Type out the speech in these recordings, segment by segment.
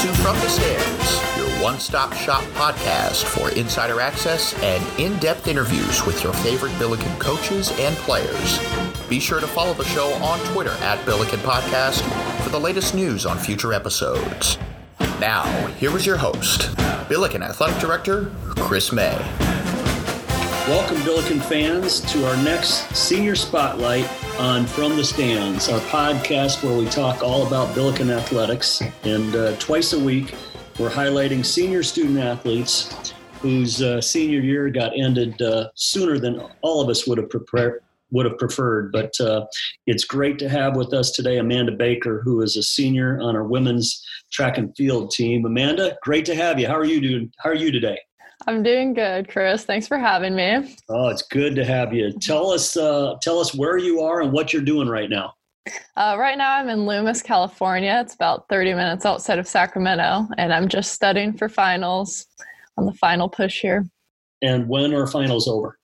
to From the Stands, your one stop shop podcast for insider access and in depth interviews with your favorite Billiken coaches and players. Be sure to follow the show on Twitter at Billiken Podcast for the latest news on future episodes. Now, here is your host, Billiken Athletic Director Chris May. Welcome, Billiken fans, to our next Senior Spotlight on From the Stands, our podcast where we talk all about Billiken athletics. And uh, twice a week, we're highlighting senior student athletes whose uh, senior year got ended uh, sooner than all of us would have prepared. Would have preferred, but uh, it's great to have with us today Amanda Baker, who is a senior on our women's track and field team. Amanda, great to have you. How are you doing? How are you today? I'm doing good, Chris. Thanks for having me. Oh, it's good to have you. Tell us, uh, tell us where you are and what you're doing right now. Uh, right now, I'm in Loomis, California. It's about 30 minutes outside of Sacramento, and I'm just studying for finals on the final push here. And when are finals over?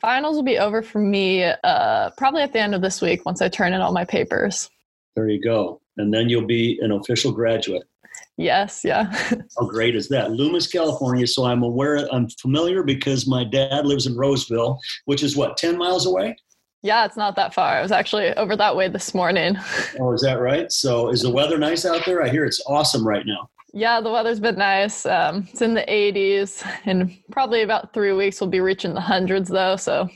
Finals will be over for me uh, probably at the end of this week once I turn in all my papers. There you go. And then you'll be an official graduate. Yes, yeah. How great is that? Loomis, California. So I'm aware, I'm familiar because my dad lives in Roseville, which is what, 10 miles away? Yeah, it's not that far. I was actually over that way this morning. Oh, is that right? So is the weather nice out there? I hear it's awesome right now. Yeah, the weather's been nice. Um, it's in the 80s, and probably about three weeks we'll be reaching the hundreds, though. So,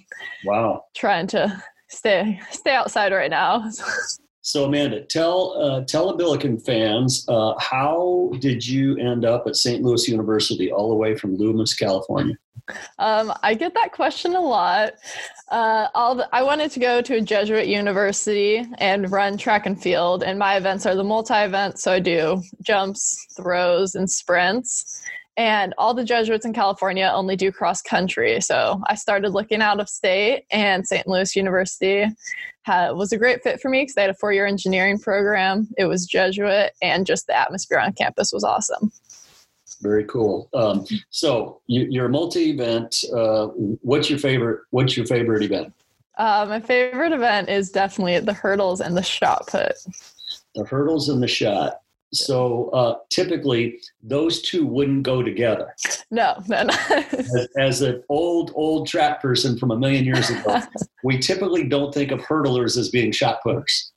wow, trying to stay stay outside right now. So Amanda, tell uh, tell Billiken fans uh, how did you end up at St. Louis University, all the way from Loomis, California? Um, I get that question a lot. Uh, I wanted to go to a Jesuit university and run track and field, and my events are the multi events. So I do jumps, throws, and sprints. And all the Jesuits in California only do cross country. So I started looking out of state, and St. Louis University had, was a great fit for me because they had a four year engineering program. It was Jesuit, and just the atmosphere on campus was awesome. Very cool. Um, so you, are a multi-event. Uh, what's your favorite? What's your favorite event? Uh, my favorite event is definitely the hurdles and the shot put. The hurdles and the shot. So uh, typically, those two wouldn't go together. No, no, no. as, as, an old, old track person from a million years ago, we typically don't think of hurdlers as being shot putters.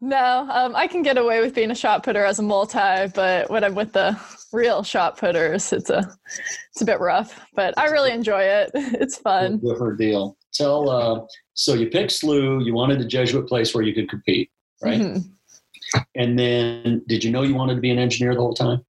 No, um, I can get away with being a shot putter as a multi, but when I'm with the real shot putters, it's a it's a bit rough. But I really enjoy it. It's fun. Different deal. Tell. Uh, so you picked SLU. You wanted a Jesuit place where you could compete, right? Mm-hmm. And then, did you know you wanted to be an engineer the whole time?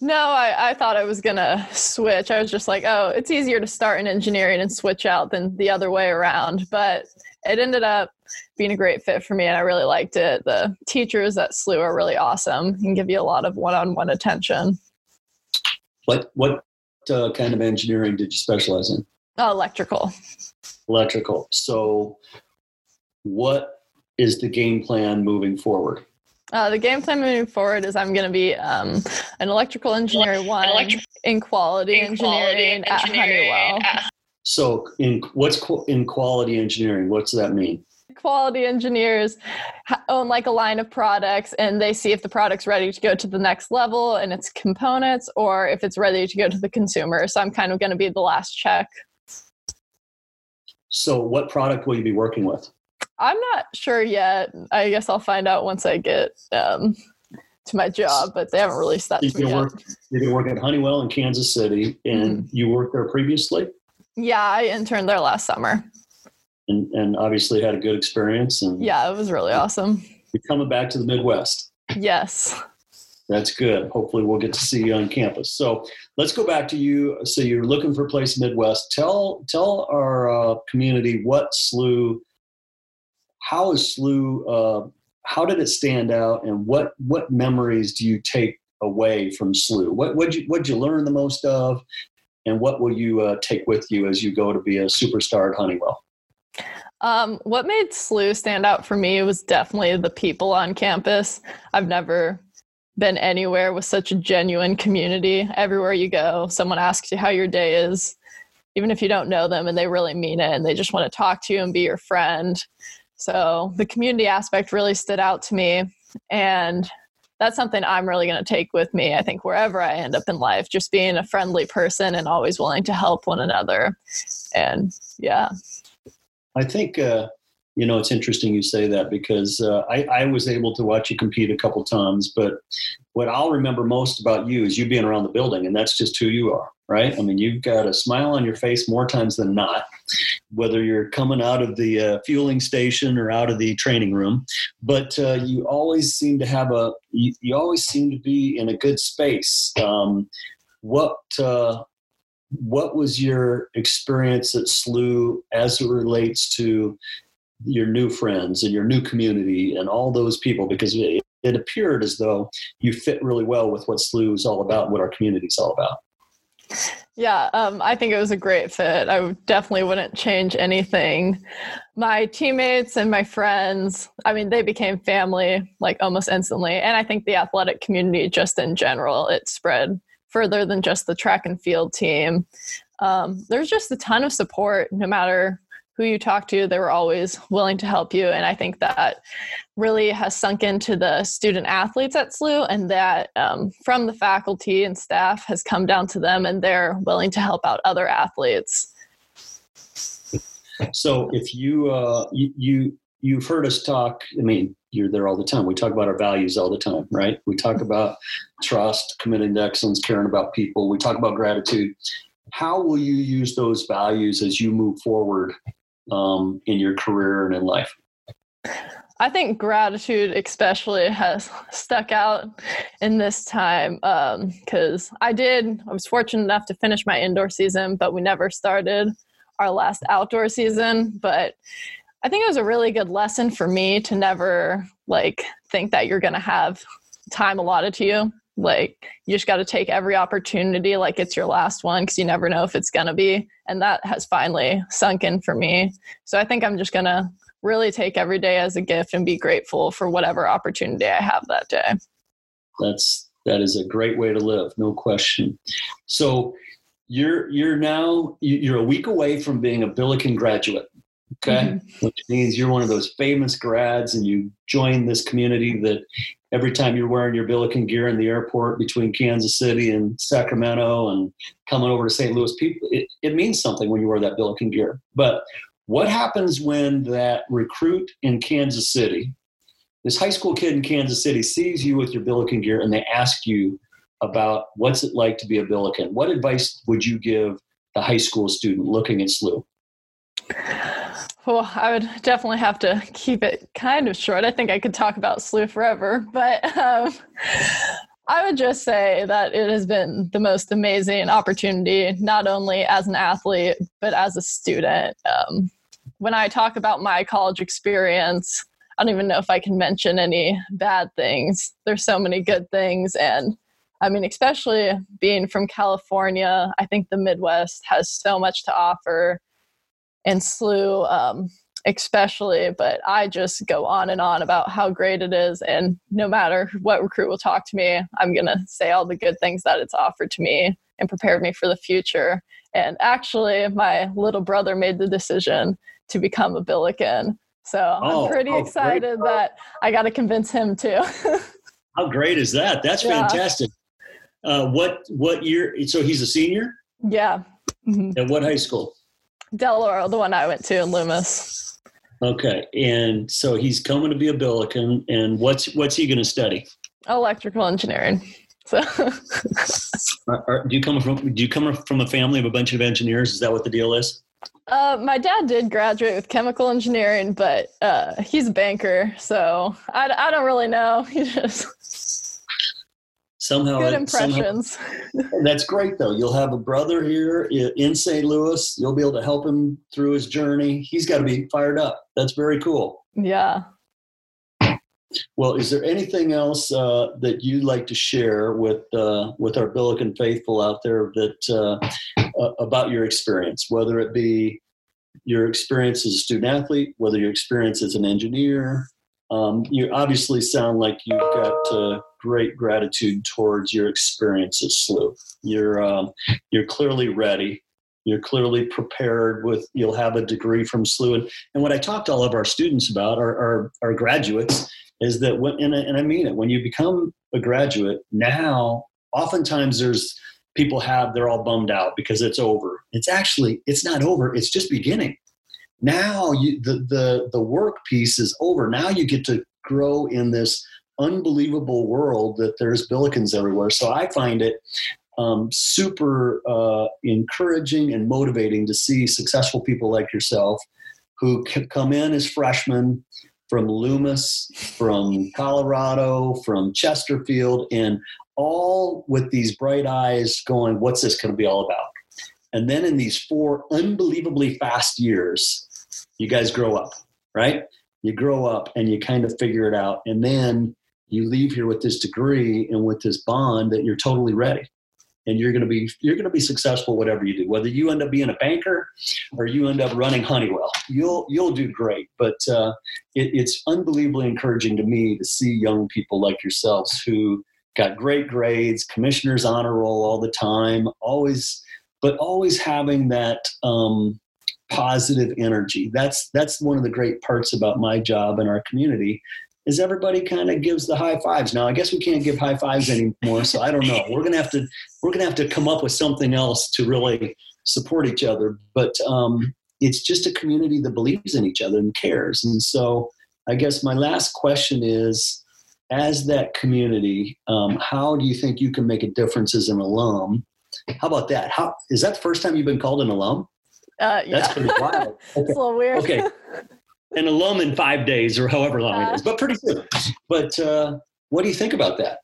No, I, I thought I was gonna switch. I was just like, oh, it's easier to start in engineering and switch out than the other way around. But it ended up being a great fit for me, and I really liked it. The teachers at SLU are really awesome and give you a lot of one-on-one attention. What what uh, kind of engineering did you specialize in? Uh, electrical. Electrical. So, what is the game plan moving forward? Uh, the game plan moving forward is I'm going to be um, an electrical engineer one electric- in quality in engineering, quality at Honeywell. At- so, in what's in quality engineering? What's that mean? Quality engineers own like a line of products, and they see if the product's ready to go to the next level and its components, or if it's ready to go to the consumer. So, I'm kind of going to be the last check. So, what product will you be working with? I'm not sure yet. I guess I'll find out once I get um, to my job, but they haven't released that. You've been, work, working at Honeywell in Kansas City, and mm-hmm. you worked there previously. Yeah, I interned there last summer, and and obviously had a good experience. And yeah, it was really awesome. You're coming back to the Midwest. Yes. That's good. Hopefully, we'll get to see you on campus. So let's go back to you. So you're looking for a place Midwest. Tell tell our uh, community what SLU how is SLU? Uh, how did it stand out, and what what memories do you take away from SLU? What what you what you learn the most of, and what will you uh, take with you as you go to be a superstar at Honeywell? Um, what made SLU stand out for me was definitely the people on campus. I've never been anywhere with such a genuine community. Everywhere you go, someone asks you how your day is, even if you don't know them, and they really mean it, and they just want to talk to you and be your friend. So the community aspect really stood out to me. And that's something I'm really going to take with me. I think wherever I end up in life, just being a friendly person and always willing to help one another. And yeah. I think, uh, you know, it's interesting you say that because uh, I, I was able to watch you compete a couple times, but what I'll remember most about you is you being around the building, and that's just who you are, right? I mean, you've got a smile on your face more times than not, whether you're coming out of the uh, fueling station or out of the training room. But uh, you always seem to have a, you, you, always seem to be in a good space. Um, what uh, what was your experience at SLU as it relates to your new friends and your new community and all those people because it, it appeared as though you fit really well with what SLU is all about, what our community is all about. Yeah, um, I think it was a great fit. I definitely wouldn't change anything. My teammates and my friends, I mean, they became family like almost instantly. And I think the athletic community, just in general, it spread further than just the track and field team. Um, there's just a ton of support no matter who you talk to, they were always willing to help you. And I think that really has sunk into the student athletes at SLU, and that um, from the faculty and staff has come down to them, and they're willing to help out other athletes. So, if you uh, you, you you've heard us talk, I mean, you're there all the time. We talk about our values all the time, right? We talk about trust, committing to excellence, caring about people. We talk about gratitude. How will you use those values as you move forward um, in your career and in life? I think gratitude, especially, has stuck out in this time because um, I did, I was fortunate enough to finish my indoor season, but we never started our last outdoor season. But I think it was a really good lesson for me to never like think that you're going to have time allotted to you. Like, you just got to take every opportunity like it's your last one because you never know if it's to be. And that has finally sunk in for me. So I think I'm just to really take every day as a gift and be grateful for whatever opportunity I have that day. That's that is a great way to live, no question. So you're you're now you're a week away from being a Billiken graduate. Okay, mm-hmm. which means you're one of those famous grads, and you join this community that every time you're wearing your Billiken gear in the airport between Kansas City and Sacramento and coming over to St. Louis, people it, it means something when you wear that Billiken gear. But what happens when that recruit in Kansas City, this high school kid in Kansas City, sees you with your Billiken gear and they ask you about what's it like to be a Billiken? What advice would you give the high school student looking at SLU? Well, I would definitely have to keep it kind of short. I think I could talk about SLU forever, but um, I would just say that it has been the most amazing opportunity, not only as an athlete, but as a student. Um, when I talk about my college experience, I don't even know if I can mention any bad things. There's so many good things. And I mean, especially being from California, I think the Midwest has so much to offer. And SLU, um, especially, but I just go on and on about how great it is. And no matter what recruit will talk to me, I'm going to say all the good things that it's offered to me and prepared me for the future. And actually, my little brother made the decision to become a Billiken. So oh, I'm pretty excited that I got to convince him too. how great is that? That's yeah. fantastic. Uh, what what year? So he's a senior. Yeah. Mm-hmm. At what high school? Del Oro, the one I went to in Loomis. Okay, and so he's coming to be a Billiken, and what's what's he going to study? Electrical engineering. So, are, are, do you come from do you come from a family of a bunch of engineers? Is that what the deal is? Uh, my dad did graduate with chemical engineering, but uh, he's a banker, so I, I don't really know. He just somehow good impressions. Somehow, that's great, though. You'll have a brother here in St. Louis. You'll be able to help him through his journey. He's got to be fired up. That's very cool. Yeah. Well, is there anything else uh, that you'd like to share with uh, with our Billiken faithful out there that uh, uh, about your experience, whether it be your experience as a student athlete, whether your experience as an engineer? Um, you obviously sound like you've got uh, great gratitude towards your experience at SLU. You're um, you're clearly ready You're clearly prepared with, you'll have a degree from SLU. And, and what I talk to all of our students about, our, our, our graduates, is that when, and I, and I mean it, when you become a graduate, now oftentimes there's people have, they're all bummed out because it's over. It's actually, it's not over, it's just beginning. Now you, the, the, the work piece is over. Now you get to grow in this unbelievable world that there's Billikens everywhere. So I find it um, super uh, encouraging and motivating to see successful people like yourself who come in as freshmen from Loomis, from Colorado, from Chesterfield, and all with these bright eyes going, What's this going to be all about? And then in these four unbelievably fast years, you guys grow up, right? You grow up and you kind of figure it out. And then you leave here with this degree and with this bond that you're totally ready and you're going to be you're going to be successful whatever you do whether you end up being a banker or you end up running honeywell you'll you'll do great but uh, it, it's unbelievably encouraging to me to see young people like yourselves who got great grades commissioners honor roll all the time always but always having that um, positive energy that's that's one of the great parts about my job and our community is everybody kind of gives the high fives. Now, I guess we can't give high fives anymore, so I don't know. We're gonna have to we're gonna have to come up with something else to really support each other. But um, it's just a community that believes in each other and cares. And so, I guess my last question is, as that community, um, how do you think you can make a difference as an alum? How about that? How is that the first time you've been called an alum? Uh, yeah. That's pretty wild. Okay. it's a little weird. Okay. an alum in five days or however long uh, it is, but pretty soon. But uh, what do you think about that?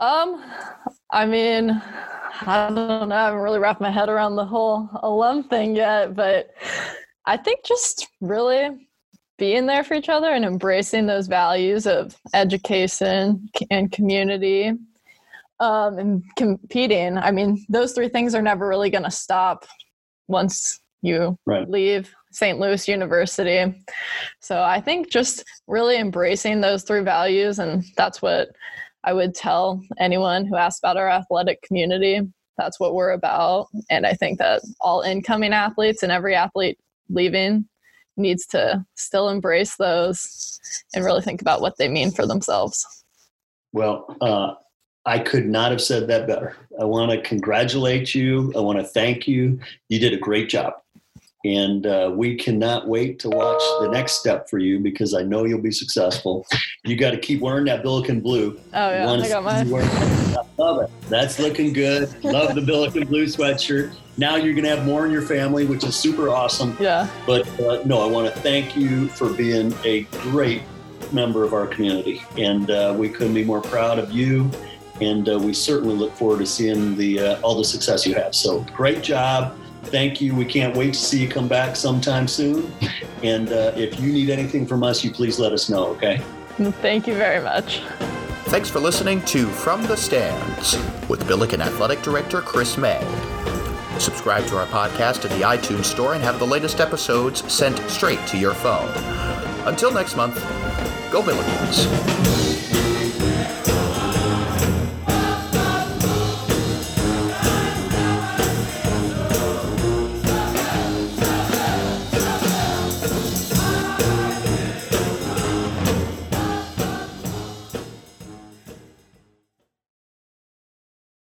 Um, I mean, I don't know. I haven't really wrapped my head around the whole alum thing yet, but I think just really being there for each other and embracing those values of education and community um, and competing. I mean, those three things are never really going to stop once you right. leave St. Louis University. So I think just really embracing those three values, and that's what I would tell anyone who asks about our athletic community. That's what we're about. And I think that all incoming athletes and every athlete leaving needs to still embrace those and really think about what they mean for themselves. Well, uh, I could not have said that better. I want to congratulate you. I want to thank you. You did a great job. And uh, we cannot wait to watch the next step for you because I know you'll be successful. You got to keep wearing that Billiken blue. Oh yeah, I got mine. I love it. That's looking good. Love the Billiken blue sweatshirt. Now you're going to have more in your family, which is super awesome. Yeah. But uh, no, I want to thank you for being a great member of our community, and uh, we couldn't be more proud of you. And uh, we certainly look forward to seeing the uh, all the success you have. So great job thank you. We can't wait to see you come back sometime soon. And uh, if you need anything from us, you please let us know, okay? Thank you very much. Thanks for listening to From the Stands with Billiken Athletic Director Chris May. Subscribe to our podcast in the iTunes Store and have the latest episodes sent straight to your phone. Until next month, go Billikens.